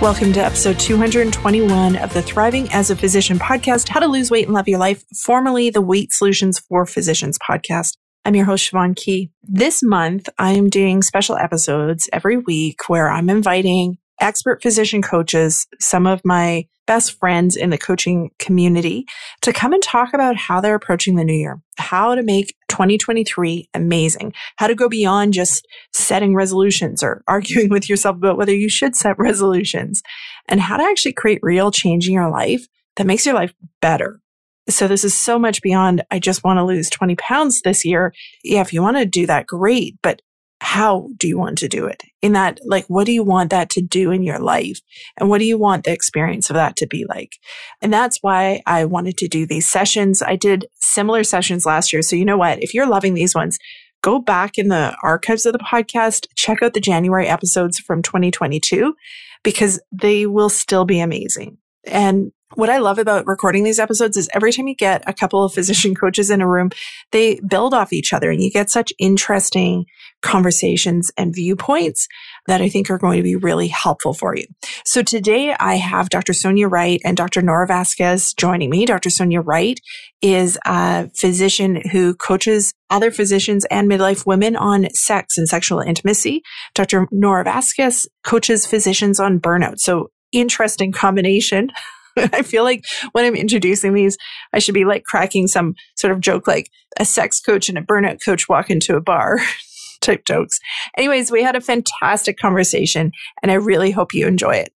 Welcome to episode 221 of the Thriving as a Physician podcast, How to Lose Weight and Love Your Life, formerly the Weight Solutions for Physicians podcast. I'm your host, Siobhan Key. This month, I am doing special episodes every week where I'm inviting expert physician coaches, some of my best friends in the coaching community to come and talk about how they're approaching the new year, how to make 2023 amazing, how to go beyond just setting resolutions or arguing with yourself about whether you should set resolutions, and how to actually create real change in your life that makes your life better. So this is so much beyond, I just want to lose 20 pounds this year. Yeah, if you want to do that, great. But how do you want to do it? In that, like, what do you want that to do in your life? And what do you want the experience of that to be like? And that's why I wanted to do these sessions. I did similar sessions last year. So, you know what? If you're loving these ones, go back in the archives of the podcast, check out the January episodes from 2022 because they will still be amazing. And what I love about recording these episodes is every time you get a couple of physician coaches in a room, they build off each other and you get such interesting conversations and viewpoints that I think are going to be really helpful for you. So today I have Dr. Sonia Wright and Dr. Nora Vasquez joining me. Dr. Sonia Wright is a physician who coaches other physicians and midlife women on sex and sexual intimacy. Dr. Nora Vasquez coaches physicians on burnout. So interesting combination I feel like when I'm introducing these, I should be like cracking some sort of joke like a sex coach and a burnout coach walk into a bar type jokes. Anyways, we had a fantastic conversation and I really hope you enjoy it.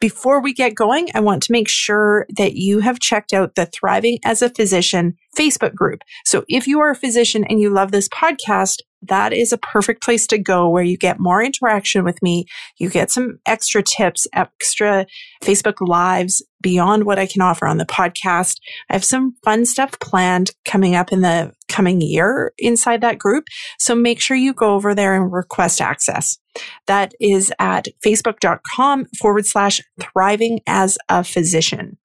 Before we get going, I want to make sure that you have checked out the Thriving as a Physician Facebook group. So if you are a physician and you love this podcast, that is a perfect place to go where you get more interaction with me. You get some extra tips, extra Facebook lives beyond what I can offer on the podcast. I have some fun stuff planned coming up in the coming year inside that group. So make sure you go over there and request access. That is at facebook.com forward slash thriving as a physician.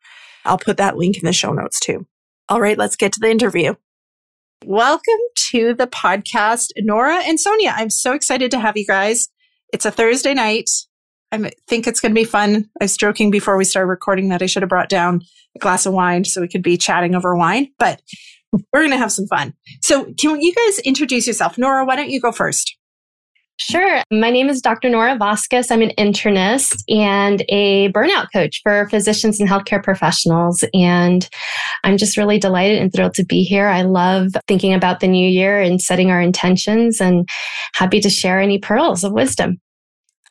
I'll put that link in the show notes too. All right, let's get to the interview. Welcome to the podcast, Nora and Sonia. I'm so excited to have you guys. It's a Thursday night. I think it's going to be fun. I was joking before we started recording that I should have brought down a glass of wine so we could be chatting over wine, but we're going to have some fun. So, can you guys introduce yourself? Nora, why don't you go first? Sure. My name is Dr. Nora Vasquez. I'm an internist and a burnout coach for physicians and healthcare professionals. And I'm just really delighted and thrilled to be here. I love thinking about the new year and setting our intentions and happy to share any pearls of wisdom.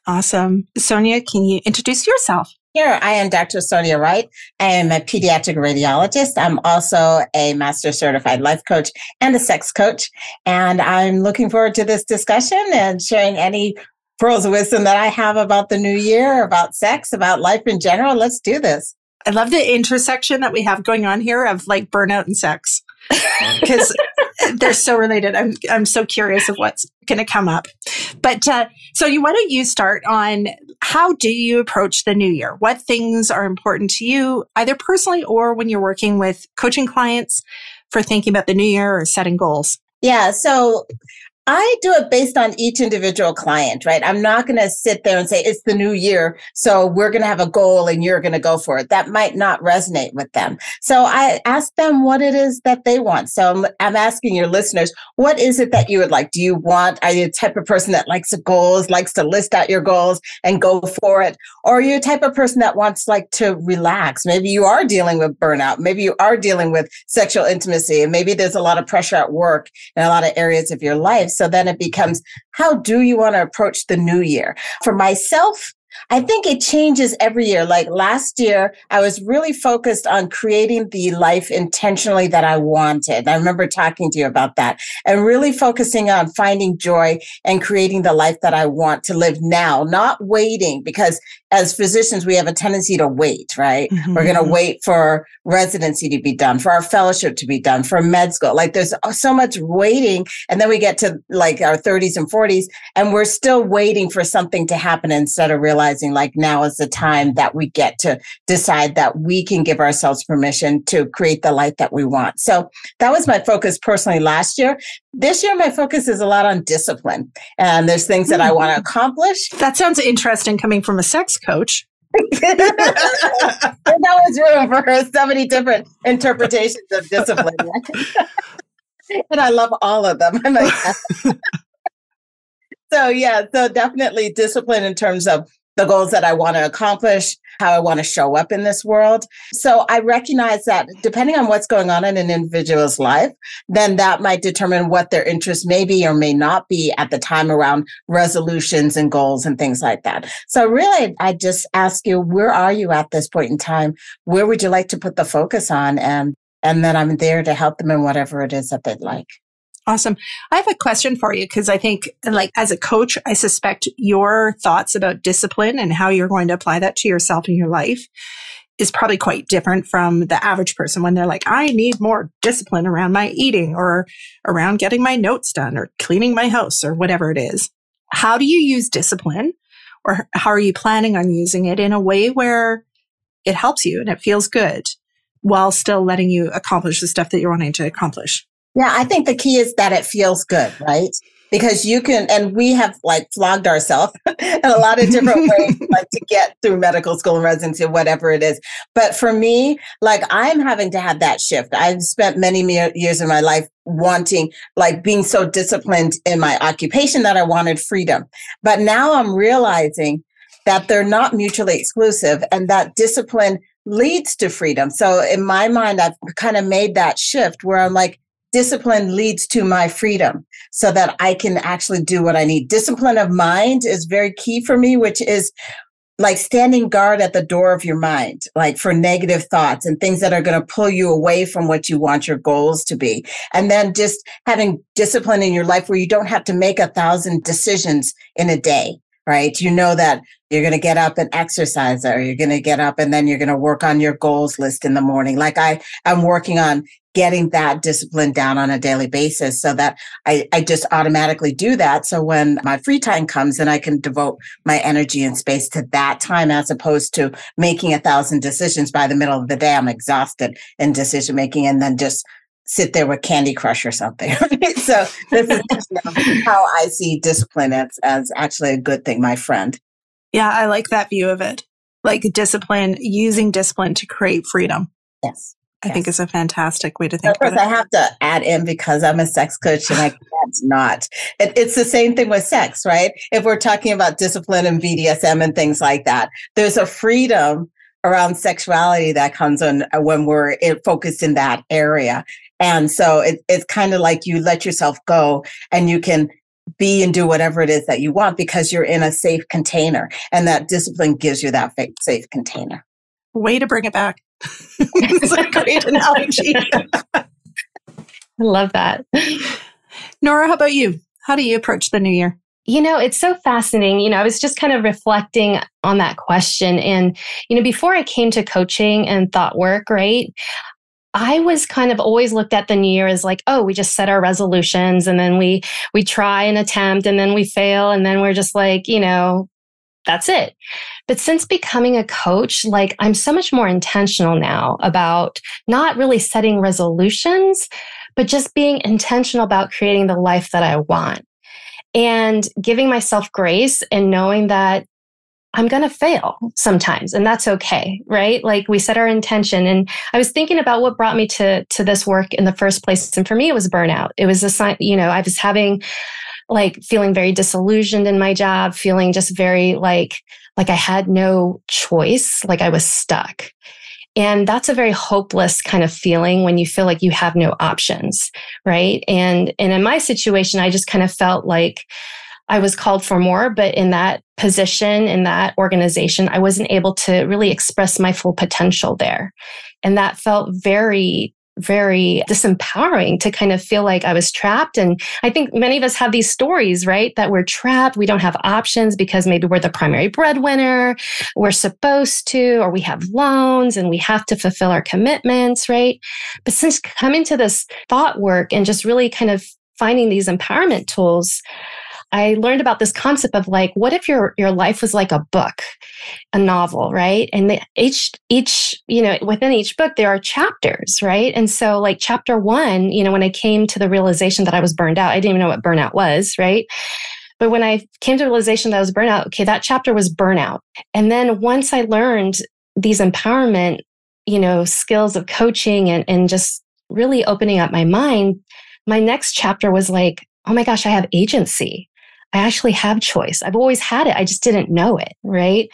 Awesome. Sonia, can you introduce yourself? Here, I am Dr. Sonia Wright. I am a pediatric radiologist. I'm also a master certified life coach and a sex coach. And I'm looking forward to this discussion and sharing any pearls of wisdom that I have about the new year, about sex, about life in general. Let's do this. I love the intersection that we have going on here of like burnout and sex because they're so related. I'm I'm so curious of what's going to come up. But uh, so you why don't you start on how do you approach the new year? What things are important to you, either personally or when you're working with coaching clients for thinking about the new year or setting goals? Yeah. So I do it based on each individual client, right? I'm not going to sit there and say it's the new year. So we're going to have a goal and you're going to go for it. That might not resonate with them. So I ask them what it is that they want. So I'm, I'm asking your listeners, what is it that you would like? Do you want, are you the type of person that likes goals, likes to list out your goals and go for it? Or are you a type of person that wants like to relax? Maybe you are dealing with burnout. Maybe you are dealing with sexual intimacy and maybe there's a lot of pressure at work in a lot of areas of your life. So then it becomes, how do you want to approach the new year? For myself, I think it changes every year. Like last year, I was really focused on creating the life intentionally that I wanted. I remember talking to you about that and really focusing on finding joy and creating the life that I want to live now, not waiting because as physicians, we have a tendency to wait, right? Mm-hmm. We're going to wait for residency to be done, for our fellowship to be done, for med school. Like there's so much waiting. And then we get to like our 30s and 40s and we're still waiting for something to happen instead of realizing like now is the time that we get to decide that we can give ourselves permission to create the life that we want. So that was my focus personally last year. This year, my focus is a lot on discipline and there's things that I want to hmm. accomplish. That sounds interesting coming from a sex coach. that was room for so many different interpretations of discipline. and I love all of them. So yeah, so definitely discipline in terms of the goals that I want to accomplish, how I want to show up in this world. So I recognize that depending on what's going on in an individual's life, then that might determine what their interest may be or may not be at the time around resolutions and goals and things like that. So really, I just ask you, where are you at this point in time? Where would you like to put the focus on? And, and then I'm there to help them in whatever it is that they'd like. Awesome. I have a question for you because I think, like, as a coach, I suspect your thoughts about discipline and how you're going to apply that to yourself in your life is probably quite different from the average person when they're like, I need more discipline around my eating or around getting my notes done or cleaning my house or whatever it is. How do you use discipline or how are you planning on using it in a way where it helps you and it feels good while still letting you accomplish the stuff that you're wanting to accomplish? Yeah, I think the key is that it feels good, right? Because you can, and we have like flogged ourselves in a lot of different ways, like to get through medical school and residency, whatever it is. But for me, like I'm having to have that shift. I've spent many years in my life wanting, like being so disciplined in my occupation that I wanted freedom. But now I'm realizing that they're not mutually exclusive and that discipline leads to freedom. So in my mind, I've kind of made that shift where I'm like, discipline leads to my freedom so that I can actually do what I need. Discipline of mind is very key for me, which is like standing guard at the door of your mind, like for negative thoughts and things that are going to pull you away from what you want your goals to be. And then just having discipline in your life where you don't have to make a thousand decisions in a day, right? You know that you're going to get up and exercise or you're going to get up and then you're going to work on your goals list in the morning. Like I, I'm working on getting that discipline down on a daily basis so that I, I just automatically do that. So when my free time comes and I can devote my energy and space to that time as opposed to making a thousand decisions by the middle of the day, I'm exhausted in decision making and then just sit there with Candy Crush or something. so this is how I see discipline as, as actually a good thing, my friend. Yeah, I like that view of it. Like discipline, using discipline to create freedom. Yes. I yes. think is a fantastic way to think. Of course, I have to add in because I'm a sex coach and I can't not. It, it's the same thing with sex, right? If we're talking about discipline and BDSM and things like that, there's a freedom around sexuality that comes on uh, when we're focused in that area. And so it, it's kind of like you let yourself go and you can be and do whatever it is that you want because you're in a safe container and that discipline gives you that safe container. Way to bring it back. It's a great analogy. I love that. Nora, how about you? How do you approach the new year? You know, it's so fascinating. You know, I was just kind of reflecting on that question. And, you know, before I came to coaching and thought work, right? I was kind of always looked at the new year as like, oh, we just set our resolutions and then we we try and attempt and then we fail and then we're just like, you know, that's it. But since becoming a coach, like I'm so much more intentional now about not really setting resolutions, but just being intentional about creating the life that I want. and giving myself grace and knowing that I'm going to fail sometimes and that's okay, right? Like we set our intention and I was thinking about what brought me to to this work in the first place and for me it was burnout. It was a sign, you know, I was having like feeling very disillusioned in my job, feeling just very like like I had no choice, like I was stuck. And that's a very hopeless kind of feeling when you feel like you have no options, right? And and in my situation, I just kind of felt like I was called for more, but in that position, in that organization, I wasn't able to really express my full potential there. And that felt very very disempowering to kind of feel like I was trapped. And I think many of us have these stories, right? That we're trapped. We don't have options because maybe we're the primary breadwinner. We're supposed to, or we have loans and we have to fulfill our commitments, right? But since coming to this thought work and just really kind of finding these empowerment tools, I learned about this concept of like, what if your your life was like a book, a novel, right? And the, each each you know within each book there are chapters, right? And so like chapter one, you know, when I came to the realization that I was burned out, I didn't even know what burnout was, right? But when I came to the realization that I was burnout, okay, that chapter was burnout. And then once I learned these empowerment, you know, skills of coaching and and just really opening up my mind, my next chapter was like, oh my gosh, I have agency I actually have choice. I've always had it. I just didn't know it. Right.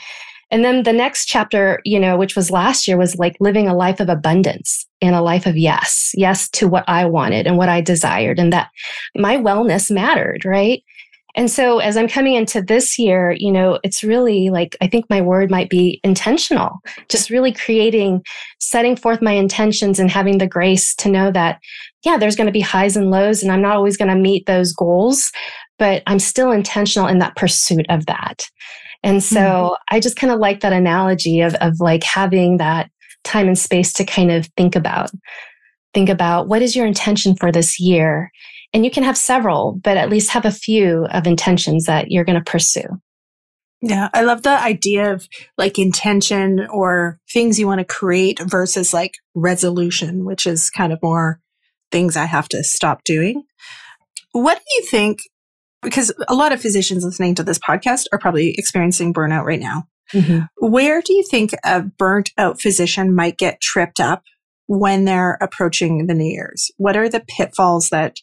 And then the next chapter, you know, which was last year, was like living a life of abundance and a life of yes, yes to what I wanted and what I desired, and that my wellness mattered. Right. And so as I'm coming into this year, you know, it's really like, I think my word might be intentional, just really creating, setting forth my intentions and having the grace to know that, yeah, there's going to be highs and lows and I'm not always going to meet those goals, but I'm still intentional in that pursuit of that. And so mm-hmm. I just kind of like that analogy of, of like having that time and space to kind of think about, think about what is your intention for this year? And you can have several, but at least have a few of intentions that you're going to pursue. Yeah, I love the idea of like intention or things you want to create versus like resolution, which is kind of more things I have to stop doing. What do you think because a lot of physicians listening to this podcast are probably experiencing burnout right now. Mm-hmm. Where do you think a burnt out physician might get tripped up when they're approaching the New Year's? What are the pitfalls that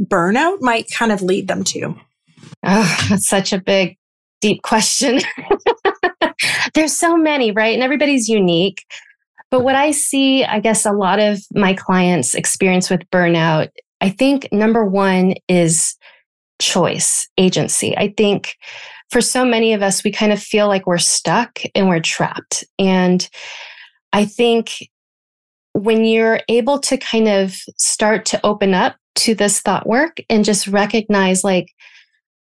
burnout might kind of lead them to? Oh, that's such a big, deep question. There's so many, right? And everybody's unique. But what I see, I guess a lot of my clients experience with burnout, I think number one is choice, agency. I think for so many of us, we kind of feel like we're stuck and we're trapped. And I think when you're able to kind of start to open up to this thought work and just recognize, like,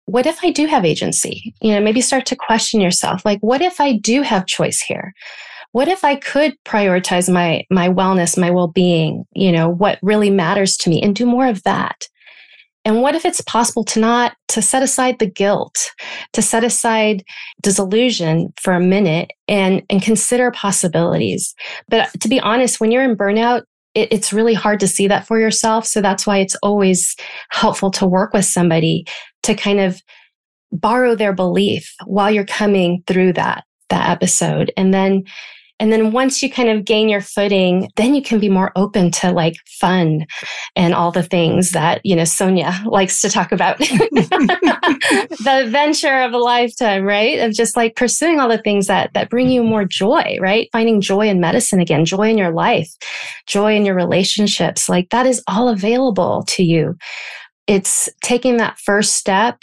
what if I do have agency? You know, maybe start to question yourself, like, what if I do have choice here? What if I could prioritize my my wellness, my well-being, you know, what really matters to me and do more of that? And what if it's possible to not to set aside the guilt, to set aside disillusion for a minute and and consider possibilities. But to be honest, when you're in burnout, it, it's really hard to see that for yourself. So that's why it's always helpful to work with somebody to kind of borrow their belief while you're coming through that that episode and then and then once you kind of gain your footing, then you can be more open to like fun and all the things that, you know, Sonia likes to talk about. the adventure of a lifetime, right? Of just like pursuing all the things that that bring you more joy, right? Finding joy in medicine again, joy in your life, joy in your relationships. Like that is all available to you. It's taking that first step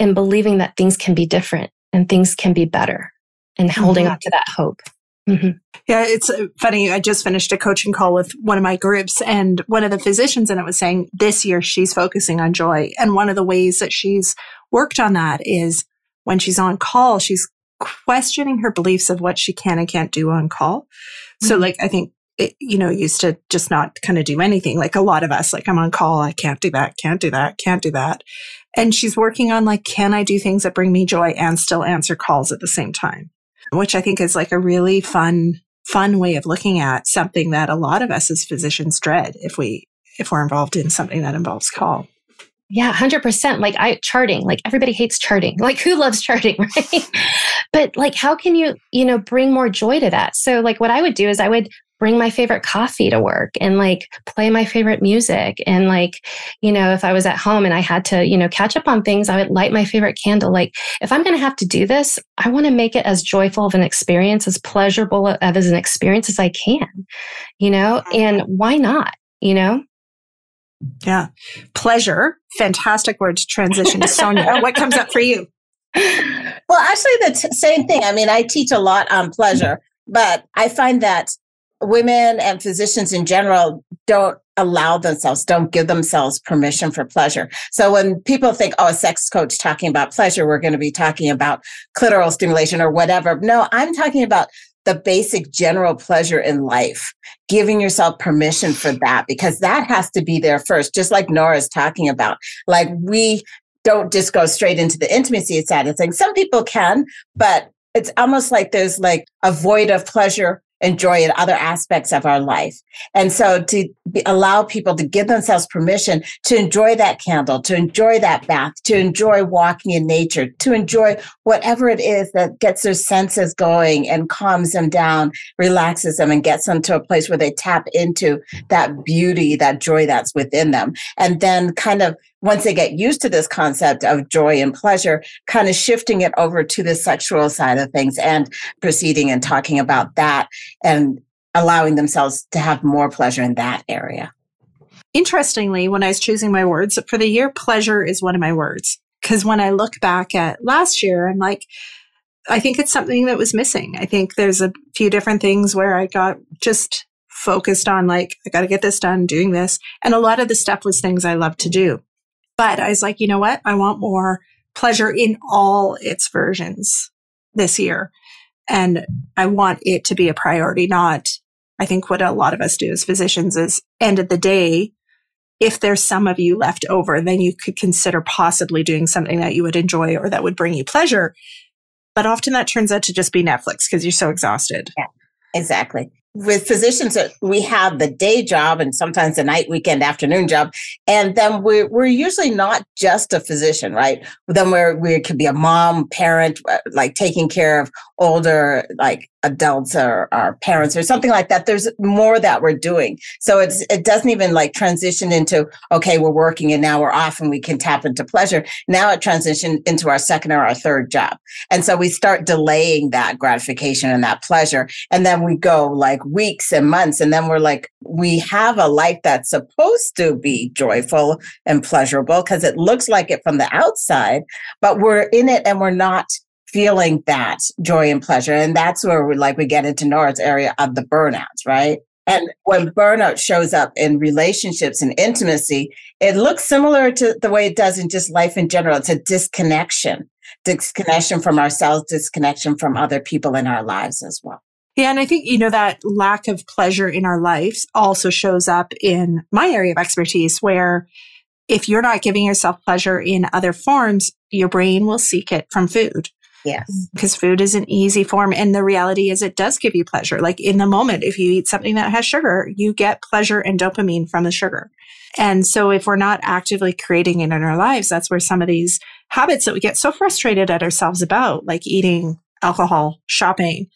and believing that things can be different and things can be better and holding mm-hmm. on to that hope. Mm-hmm. Yeah, it's uh, funny. I just finished a coaching call with one of my groups, and one of the physicians in it was saying this year she's focusing on joy. And one of the ways that she's worked on that is when she's on call, she's questioning her beliefs of what she can and can't do on call. Mm-hmm. So, like, I think, it, you know, used to just not kind of do anything. Like a lot of us, like, I'm on call, I can't do that, can't do that, can't do that. And she's working on, like, can I do things that bring me joy and still answer calls at the same time? Which I think is like a really fun, fun way of looking at something that a lot of us as physicians dread if we, if we're involved in something that involves call. Yeah, 100%. Like I charting, like everybody hates charting. Like who loves charting, right? but like how can you, you know, bring more joy to that? So like what I would do is I would bring my favorite coffee to work and like play my favorite music. And like you know if i was at home and i had to you know catch up on things i would light my favorite candle. Like if i'm going to have to do this i want to make it as joyful of an experience as pleasurable of as an experience as i can you know? Mm-hmm. And why not you know? Yeah. Pleasure. Fantastic word to transition to sonia oh, what comes up for you? Well actually the t- same thing. I mean i teach a lot on pleasure but i find that women and physicians in general don't allow themselves, don't give themselves permission for pleasure. So when people think, oh, a sex coach talking about pleasure, we're going to be talking about clitoral stimulation or whatever. No, I'm talking about the basic general pleasure in life, giving yourself permission for that, because that has to be there first, just like Nora's talking about. Like we don't just go straight into the intimacy side of things. Some people can, but it's almost like there's like a void of pleasure enjoy in other aspects of our life. And so to be, allow people to give themselves permission to enjoy that candle, to enjoy that bath, to enjoy walking in nature, to enjoy whatever it is that gets their senses going and calms them down, relaxes them and gets them to a place where they tap into that beauty, that joy that's within them. And then kind of once they get used to this concept of joy and pleasure, kind of shifting it over to the sexual side of things and proceeding and talking about that and allowing themselves to have more pleasure in that area. Interestingly, when I was choosing my words for the year, pleasure is one of my words. Because when I look back at last year, I'm like, I think it's something that was missing. I think there's a few different things where I got just focused on like, I got to get this done, doing this. And a lot of the stuff was things I love to do. But I was like, you know what? I want more pleasure in all its versions this year. And I want it to be a priority, not, I think what a lot of us do as physicians is end of the day, if there's some of you left over, then you could consider possibly doing something that you would enjoy or that would bring you pleasure. But often that turns out to just be Netflix because you're so exhausted. Yeah, exactly with physicians we have the day job and sometimes the night weekend afternoon job. And then we're, we're usually not just a physician right? Then we're we could be a mom parent uh, like taking care of older like adults or our parents or something like that there's more that we're doing. So it's it doesn't even like transition into okay we're working and now we're off and we can tap into pleasure. Now it transitioned into our second or our third job. And so we start delaying that gratification and that pleasure. And then we go like weeks and months and then we're like we have a life that's supposed to be joyful and pleasurable because it looks like it from the outside but we're in it and we're not feeling that joy and pleasure. And that's where we like we get into Nora's area of the burnouts, right? And when burnout shows up in relationships and intimacy, it looks similar to the way it does in just life in general. It's a disconnection, disconnection from ourselves, disconnection from other people in our lives as well. Yeah. And I think, you know, that lack of pleasure in our lives also shows up in my area of expertise where if you're not giving yourself pleasure in other forms, your brain will seek it from food. Yes. Because food is an easy form. And the reality is it does give you pleasure. Like in the moment, if you eat something that has sugar, you get pleasure and dopamine from the sugar. And so if we're not actively creating it in our lives, that's where some of these habits that we get so frustrated at ourselves about, like eating, alcohol, shopping,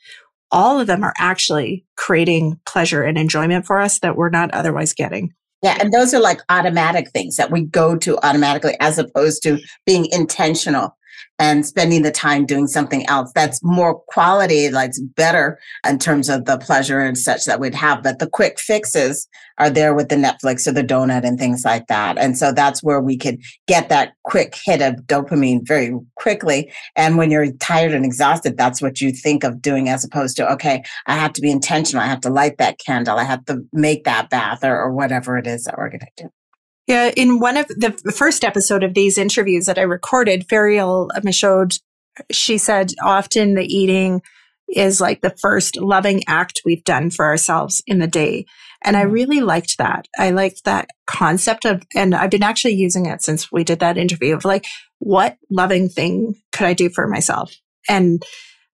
all of them are actually creating pleasure and enjoyment for us that we're not otherwise getting. Yeah, and those are like automatic things that we go to automatically as opposed to being intentional and spending the time doing something else that's more quality, like better in terms of the pleasure and such that we'd have. But the quick fixes are there with the Netflix or the donut and things like that. And so that's where we could get that quick hit of dopamine very quickly. And when you're tired and exhausted, that's what you think of doing as opposed to, okay, I have to be intentional. I have to light that candle. I have to make that bath or, or whatever it is that we're going to do. Yeah, in one of the first episode of these interviews that I recorded, Ferial Michaud, she said often the eating is like the first loving act we've done for ourselves in the day. And I mm-hmm. really liked that. I liked that concept of, and I've been actually using it since we did that interview of like, what loving thing could I do for myself? And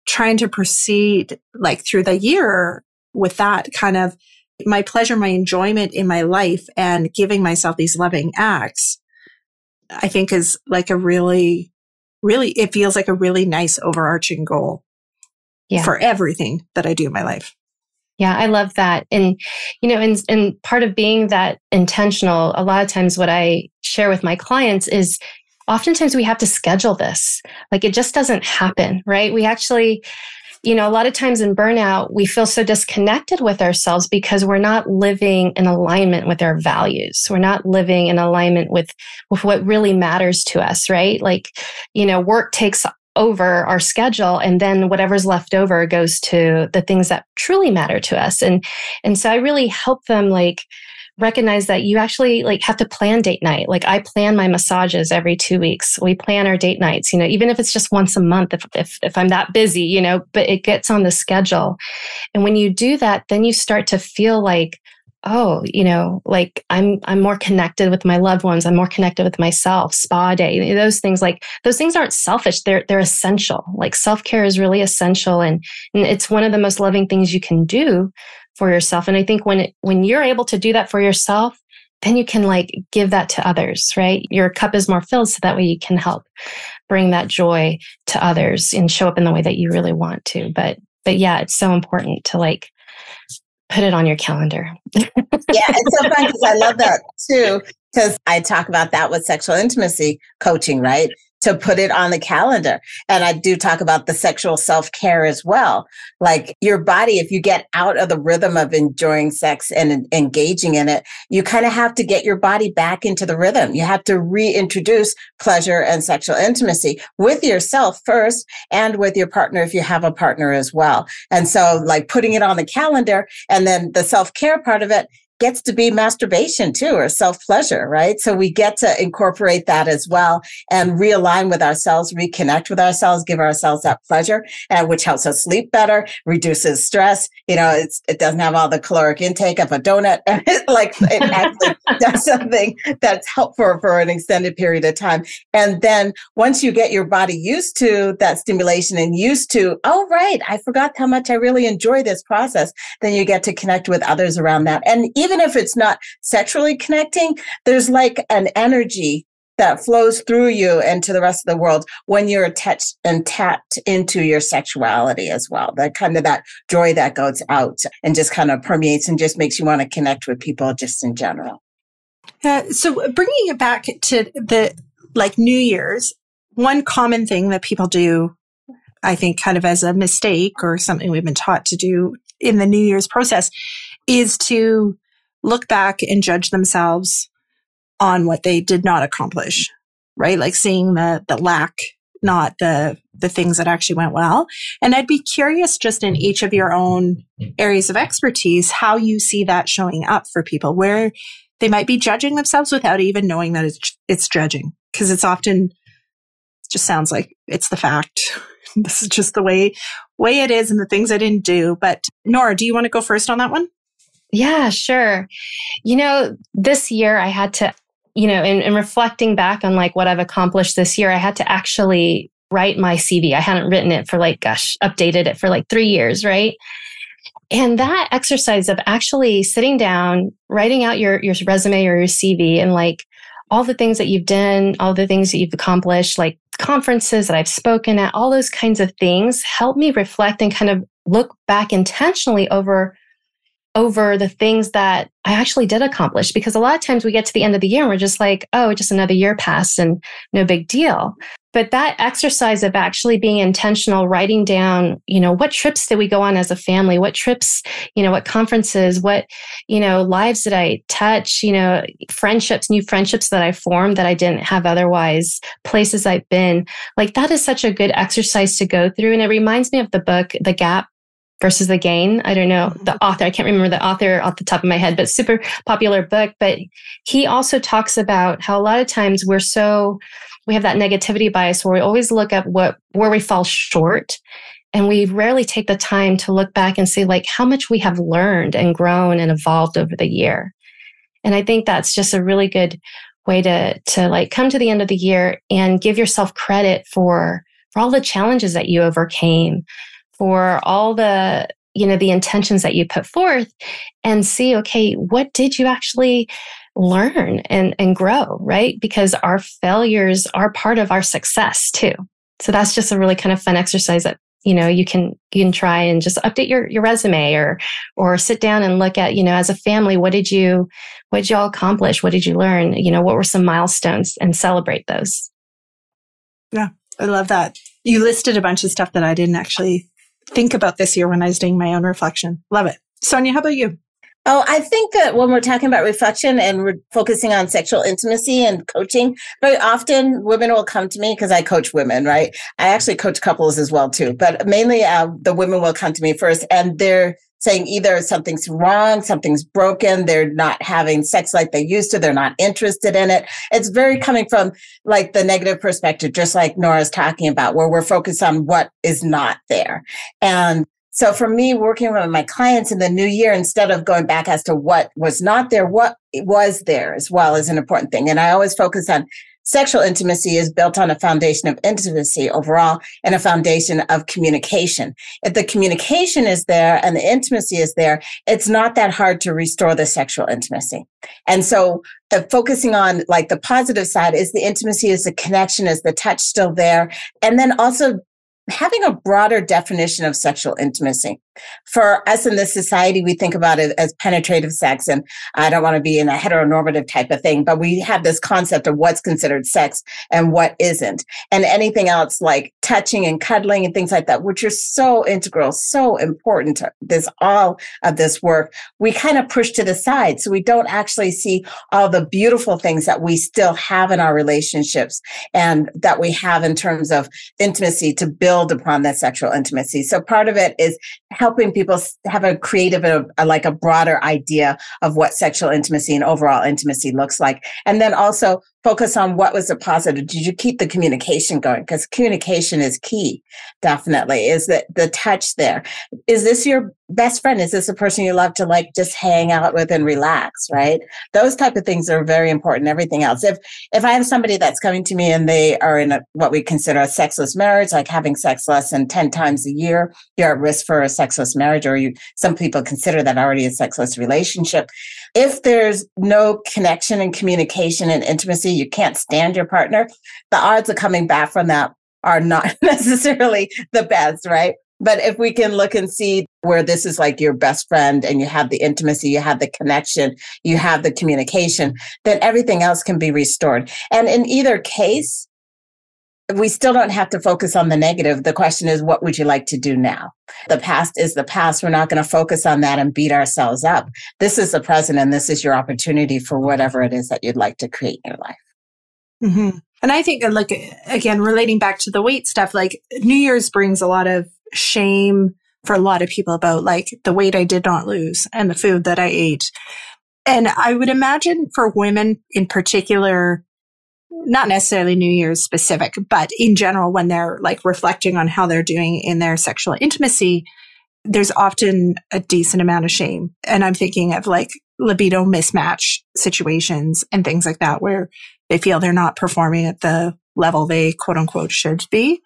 trying to proceed like through the year with that kind of my pleasure, my enjoyment in my life and giving myself these loving acts I think is like a really, really, it feels like a really nice overarching goal yeah. for everything that I do in my life. Yeah, I love that. And, you know, and, and part of being that intentional, a lot of times what I share with my clients is oftentimes we have to schedule this. Like it just doesn't happen, right? We actually, you know, a lot of times in burnout, we feel so disconnected with ourselves because we're not living in alignment with our values. We're not living in alignment with, with what really matters to us, right? Like, you know, work takes over our schedule and then whatever's left over goes to the things that truly matter to us. And, and so I really help them like, recognize that you actually like have to plan date night. Like I plan my massages every two weeks. We plan our date nights, you know, even if it's just once a month, if, if, if I'm that busy, you know, but it gets on the schedule. And when you do that, then you start to feel like, oh, you know, like I'm, I'm more connected with my loved ones. I'm more connected with myself, spa day, those things like those things aren't selfish. They're, they're essential. Like self care is really essential. And, and it's one of the most loving things you can do for yourself. And I think when it, when you're able to do that for yourself, then you can like give that to others, right? Your cup is more filled so that way you can help bring that joy to others and show up in the way that you really want to. But but yeah, it's so important to like put it on your calendar. yeah, it's so fun because I love that too. Because I talk about that with sexual intimacy coaching, right? To put it on the calendar. And I do talk about the sexual self care as well. Like your body, if you get out of the rhythm of enjoying sex and engaging in it, you kind of have to get your body back into the rhythm. You have to reintroduce pleasure and sexual intimacy with yourself first and with your partner if you have a partner as well. And so like putting it on the calendar and then the self care part of it gets to be masturbation too, or self pleasure, right? So we get to incorporate that as well and realign with ourselves, reconnect with ourselves, give ourselves that pleasure, and which helps us sleep better, reduces stress. You know, it's, it doesn't have all the caloric intake of a donut. Like it actually does something that's helpful for an extended period of time. And then once you get your body used to that stimulation and used to, oh, right, I forgot how much I really enjoy this process, then you get to connect with others around that. And even even if it's not sexually connecting, there's like an energy that flows through you and to the rest of the world when you're attached and tapped into your sexuality as well. That kind of that joy that goes out and just kind of permeates and just makes you want to connect with people just in general. Uh, so bringing it back to the like New Year's, one common thing that people do, I think kind of as a mistake or something we've been taught to do in the New Year's process is to look back and judge themselves on what they did not accomplish, right? Like seeing the, the lack, not the, the things that actually went well. And I'd be curious just in each of your own areas of expertise, how you see that showing up for people where they might be judging themselves without even knowing that it's, it's judging. Cause it's often just sounds like it's the fact. this is just the way, way it is and the things I didn't do. But Nora, do you want to go first on that one? Yeah, sure. You know, this year I had to, you know, in, in, reflecting back on like what I've accomplished this year, I had to actually write my CV. I hadn't written it for like, gosh, updated it for like three years, right? And that exercise of actually sitting down, writing out your, your resume or your CV and like all the things that you've done, all the things that you've accomplished, like conferences that I've spoken at, all those kinds of things help me reflect and kind of look back intentionally over over the things that I actually did accomplish. Because a lot of times we get to the end of the year and we're just like, oh, just another year passed and no big deal. But that exercise of actually being intentional, writing down, you know, what trips did we go on as a family? What trips, you know, what conferences, what, you know, lives did I touch, you know, friendships, new friendships that I formed that I didn't have otherwise, places I've been. Like that is such a good exercise to go through. And it reminds me of the book, The Gap versus the gain. I don't know the mm-hmm. author. I can't remember the author off the top of my head, but super popular book. But he also talks about how a lot of times we're so, we have that negativity bias where we always look at what, where we fall short. And we rarely take the time to look back and see like how much we have learned and grown and evolved over the year. And I think that's just a really good way to, to like come to the end of the year and give yourself credit for, for all the challenges that you overcame, for all the you know the intentions that you put forth and see okay what did you actually learn and, and grow, right? Because our failures are part of our success too. So that's just a really kind of fun exercise that you know you can you can try and just update your your resume or or sit down and look at you know as a family what did you what did you all accomplish what did you learn you know what were some milestones and celebrate those yeah i love that you listed a bunch of stuff that i didn't actually think about this year when i was doing my own reflection. Love it. Sonia how about you? Oh, I think that when we're talking about reflection and we're focusing on sexual intimacy and coaching, very often women will come to me because I coach women, right? I actually coach couples as well too, but mainly uh, the women will come to me first, and they're saying either something's wrong, something's broken, they're not having sex like they used to, they're not interested in it. It's very coming from like the negative perspective, just like Nora's talking about, where we're focused on what is not there. And so for me, working with my clients in the new year, instead of going back as to what was not there, what was there as well is an important thing. And I always focus on sexual intimacy is built on a foundation of intimacy overall and a foundation of communication. If the communication is there and the intimacy is there, it's not that hard to restore the sexual intimacy. And so uh, focusing on like the positive side is the intimacy is the connection is the touch still there and then also having a broader definition of sexual intimacy. For us in this society, we think about it as penetrative sex. And I don't want to be in a heteronormative type of thing, but we have this concept of what's considered sex and what isn't. And anything else like touching and cuddling and things like that, which are so integral, so important to this, all of this work, we kind of push to the side. So we don't actually see all the beautiful things that we still have in our relationships and that we have in terms of intimacy to build upon that sexual intimacy. So part of it is helping people have a creative, a, a, like a broader idea of what sexual intimacy and overall intimacy looks like. And then also focus on what was the positive. Did you keep the communication going? Because communication is key, definitely. Is that the touch there? Is this your best friend? Is this a person you love to like just hang out with and relax? Right? Those type of things are very important. Everything else. If if I have somebody that's coming to me and they are in a, what we consider a sexless marriage, like having sex less than 10 times a year, you're at risk for a sexless marriage, or you some people consider that already a sexless relationship. If there's no connection and communication and intimacy, you can't stand your partner, the odds of coming back from that are not necessarily the best, right? But if we can look and see where this is like your best friend and you have the intimacy, you have the connection, you have the communication, then everything else can be restored. And in either case, we still don't have to focus on the negative. The question is, what would you like to do now? The past is the past. We're not going to focus on that and beat ourselves up. This is the present, and this is your opportunity for whatever it is that you'd like to create in your life. Mm-hmm. And I think, like, again, relating back to the weight stuff, like New Year's brings a lot of shame for a lot of people about like the weight I did not lose and the food that I ate. And I would imagine for women in particular, not necessarily New Year's specific, but in general, when they're like reflecting on how they're doing in their sexual intimacy, there's often a decent amount of shame. And I'm thinking of like libido mismatch situations and things like that, where they feel they're not performing at the level they quote unquote should be.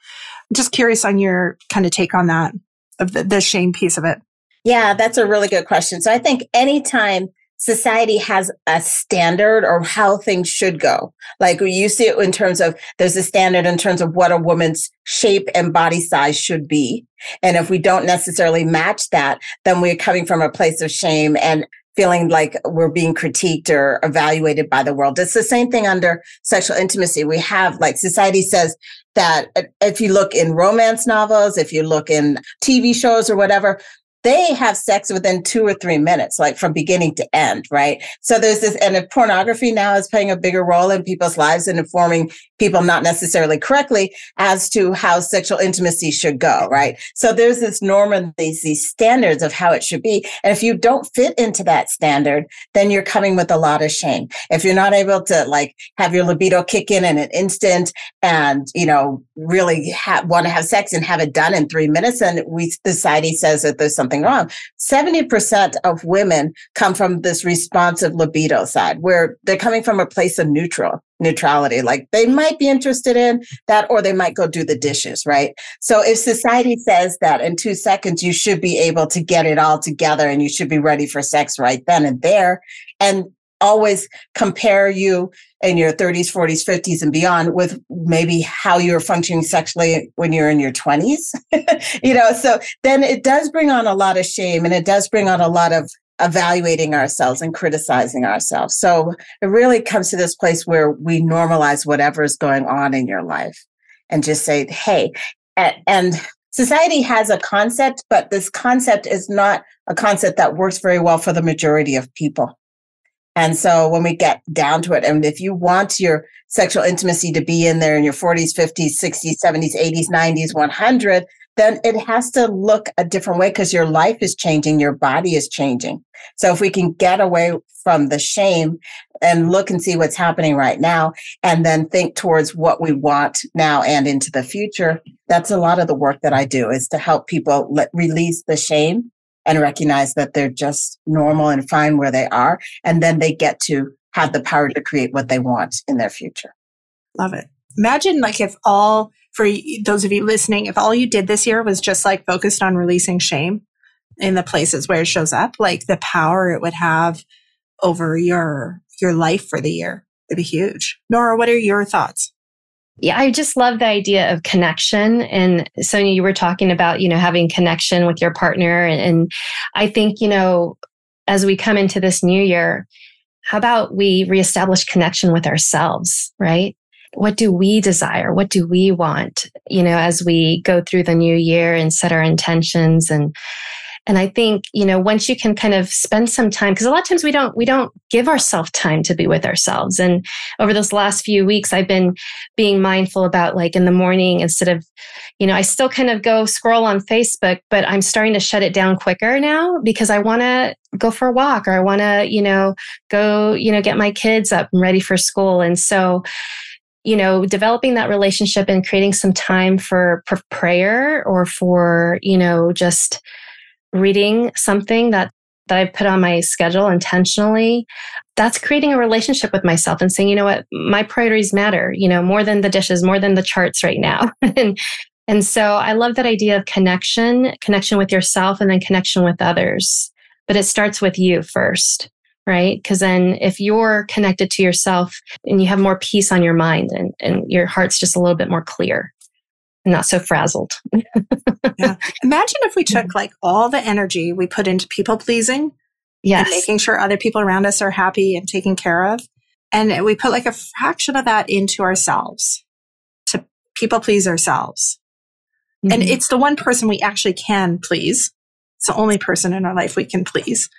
Just curious on your kind of take on that, of the, the shame piece of it. Yeah, that's a really good question. So I think anytime society has a standard or how things should go. Like you see it in terms of there's a standard in terms of what a woman's shape and body size should be. And if we don't necessarily match that, then we're coming from a place of shame and feeling like we're being critiqued or evaluated by the world. It's the same thing under sexual intimacy. We have like society says that uh, if you look in romance novels, if you look in TV shows or whatever, they have sex within two or three minutes, like from beginning to end, right? So there's this, and if pornography now is playing a bigger role in people's lives and informing people not necessarily correctly as to how sexual intimacy should go, right? So there's this norm and these, these standards of how it should be. And if you don't fit into that standard, then you're coming with a lot of shame. If you're not able to like have your libido kick in in an instant and, you know, really ha- want to have sex and have it done in three minutes, and we, society says that there's something something wrong. 70% of women come from this responsive libido side where they're coming from a place of neutral neutrality. Like they might be interested in that or they might go do the dishes, right? So if society says that in two seconds, you should be able to get it all together and you should be ready for sex right then and there. And always compare you in your 30s, 40s, 50s, and beyond with maybe how you're functioning sexually when you're in your 20s. you know, so then it does bring on a lot of shame and it does bring on a lot of evaluating ourselves and criticizing ourselves. So it really comes to this place where we normalize whatever is going on in your life and just say, hey, and society has a concept, but this concept is not a concept that works very well for the majority of people. And so when we get down to it, and if you want your sexual intimacy to be in there in your 40s, 50s, 60s, 70s, 80s, 90s, 100, then it has to look a different way because your life is changing, your body is changing. So if we can get away from the shame and look and see what's happening right now, and then think towards what we want now and into the future, that's a lot of the work that I do is to help people let, release the shame and recognize that they're just normal and fine where they are. And then they get to have the power to create what they want in their future. Love it. Imagine like if all, for those of you listening, if all you did this year was just like focused on releasing shame in the places where it shows up, like the power it would have over your, your life for the year. It'd be huge. Nora, what are your thoughts? Yeah, I just love the idea of connection. And Sonia, you were talking about, you know, having connection with your partner. And, I think, you know, as we come into this new year, how about we reestablish connection with ourselves, right? What do we desire? What do we want? You know, as we go through the new year and set our intentions and and I think, you know, once you can kind of spend some time, because a lot of times we don't, we don't give ourselves time to be with ourselves. And over those last few weeks, I've been being mindful about like in the morning, instead of, you know, I still kind of go scroll on Facebook, but I'm starting to shut it down quicker now because I want to go for a walk or I want to, you know, go, you know, get my kids up and ready for school. And so, you know, developing that relationship and creating some time for, prayer or for, you know, just reading something that that I've put on my schedule intentionally, that's creating a relationship with myself and saying, you know what, my priorities matter, you know, more than the dishes, more than the charts right now. and and so I love that idea of connection, connection with yourself and then connection with others. But it starts with you first, right? Because then if you're connected to yourself and you have more peace on your mind and, and your heart's just a little bit more clear not so frazzled. yeah. Imagine if we took like all the energy we put into people pleasing yes. and making sure other people around us are happy and taken care of. And we put like a fraction of that into ourselves to people please ourselves. Mm-hmm. And it's the one person we actually can please. It's the only person in our life we can please.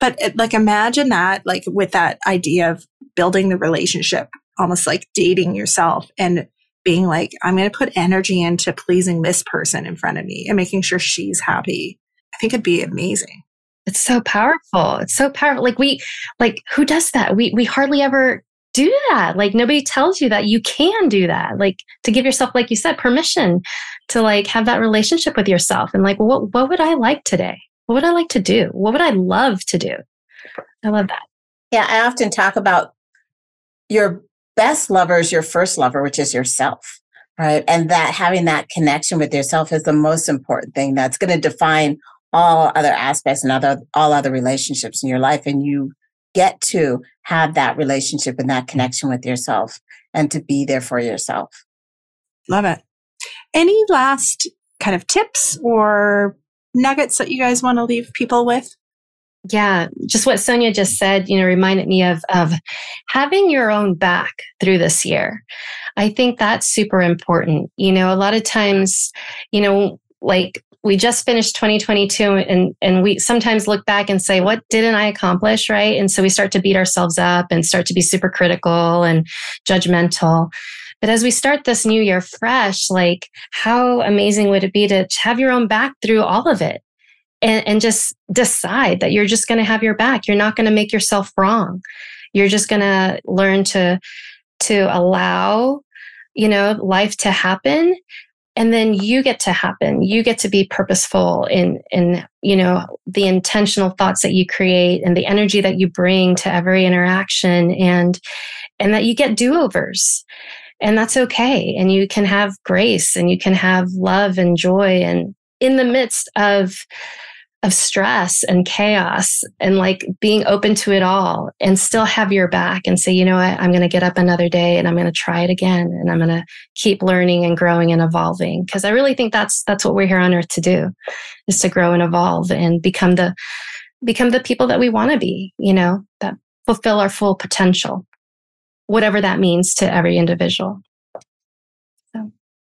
But it, like imagine that, like with that idea of building the relationship, almost like dating yourself and being like, I'm going to put energy into pleasing this person in front of me and making sure she's happy. I think it'd be amazing. It's so powerful. It's so powerful. Like we, like who does that? We, we hardly ever do that. Like nobody tells you that you can do that. Like to give yourself, like you said, permission to like have that relationship with yourself and like, what, what would I like today? What would I like to do? What would I love to do? I love that. Yeah. I often talk about your best lover is your first lover, which is yourself, right? And that having that connection with yourself is the most important thing that's going to define all other aspects and other all other relationships in your life. And you get to have that relationship and that connection with yourself and to be there for yourself. Love it. Any last kind of tips or nuggets that you guys want to leave people with? Yeah, just what Sonia just said, you know, reminded me of of having your own back through this year. I think that's super important. You know, a lot of times, you know, like we just finished 2022 and and we sometimes look back and say what didn't i accomplish right and so we start to beat ourselves up and start to be super critical and judgmental but as we start this new year fresh like how amazing would it be to have your own back through all of it and, and just decide that you're just going to have your back. You're not going to make yourself wrong. You're just going to learn to, to allow, you know, life to happen. And then you get to happen. You get to be purposeful in, in, you know, the intentional thoughts that you create and the energy that you bring to every interaction and, and that you get do-overs and that's okay. And you can have grace and you can have love and joy and in the midst of of stress and chaos and like being open to it all and still have your back and say, you know what, I'm going to get up another day and I'm going to try it again and I'm going to keep learning and growing and evolving. Cause I really think that's, that's what we're here on earth to do is to grow and evolve and become the, become the people that we want to be, you know, that fulfill our full potential, whatever that means to every individual.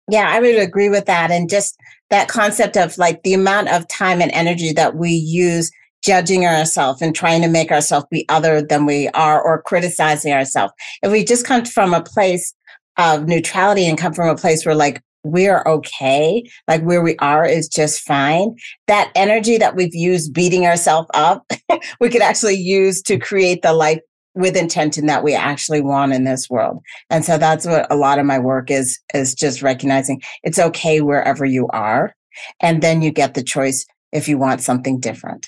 Yeah, I would agree with that. And just that concept of like the amount of time and energy that we use judging ourselves and trying to make ourselves be other than we are or criticizing ourselves. If we just come from a place of neutrality and come from a place where like we're okay, like where we are is just fine, that energy that we've used beating ourselves up, we could actually use to create the life with intention that we actually want in this world. And so that's what a lot of my work is, is just recognizing it's okay wherever you are. And then you get the choice if you want something different,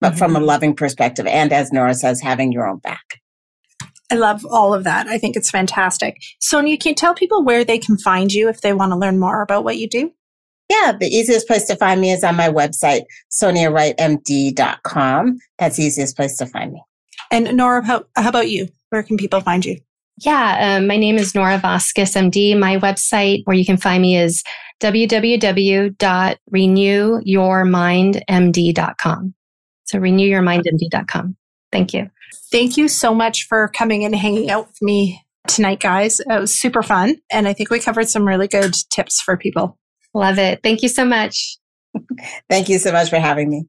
but mm-hmm. from a mm-hmm. loving perspective. And as Nora says, having your own back. I love all of that. I think it's fantastic. Sonia, can you tell people where they can find you if they want to learn more about what you do? Yeah, the easiest place to find me is on my website, soniawrightmd.com. That's the easiest place to find me. And Nora, how, how about you? Where can people find you? Yeah, um, my name is Nora Vasquez, MD. My website where you can find me is www.renewyourmindmd.com. So renewyourmindmd.com. Thank you. Thank you so much for coming and hanging out with me tonight, guys. It was super fun. And I think we covered some really good tips for people. Love it. Thank you so much. Thank you so much for having me.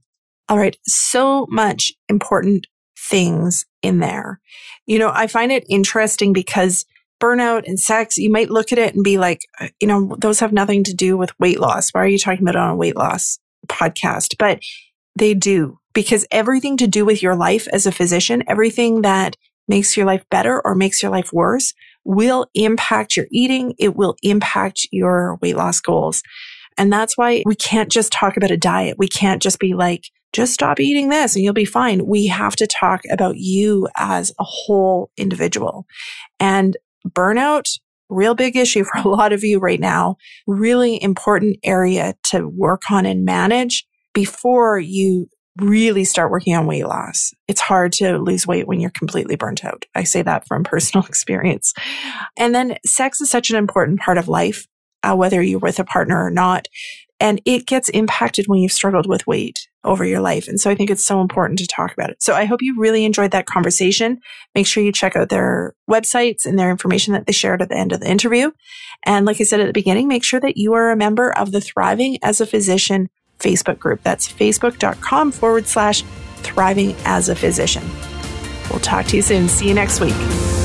All right. So much important things in there. You know, I find it interesting because burnout and sex, you might look at it and be like, uh, you know, those have nothing to do with weight loss. Why are you talking about it on a weight loss podcast? But they do because everything to do with your life as a physician, everything that makes your life better or makes your life worse will impact your eating. It will impact your weight loss goals. And that's why we can't just talk about a diet. We can't just be like, just stop eating this and you'll be fine. We have to talk about you as a whole individual. And burnout, real big issue for a lot of you right now, really important area to work on and manage before you really start working on weight loss. It's hard to lose weight when you're completely burnt out. I say that from personal experience. And then sex is such an important part of life, uh, whether you're with a partner or not. And it gets impacted when you've struggled with weight over your life. And so I think it's so important to talk about it. So I hope you really enjoyed that conversation. Make sure you check out their websites and their information that they shared at the end of the interview. And like I said at the beginning, make sure that you are a member of the Thriving as a Physician Facebook group. That's facebook.com forward slash thriving as a physician. We'll talk to you soon. See you next week.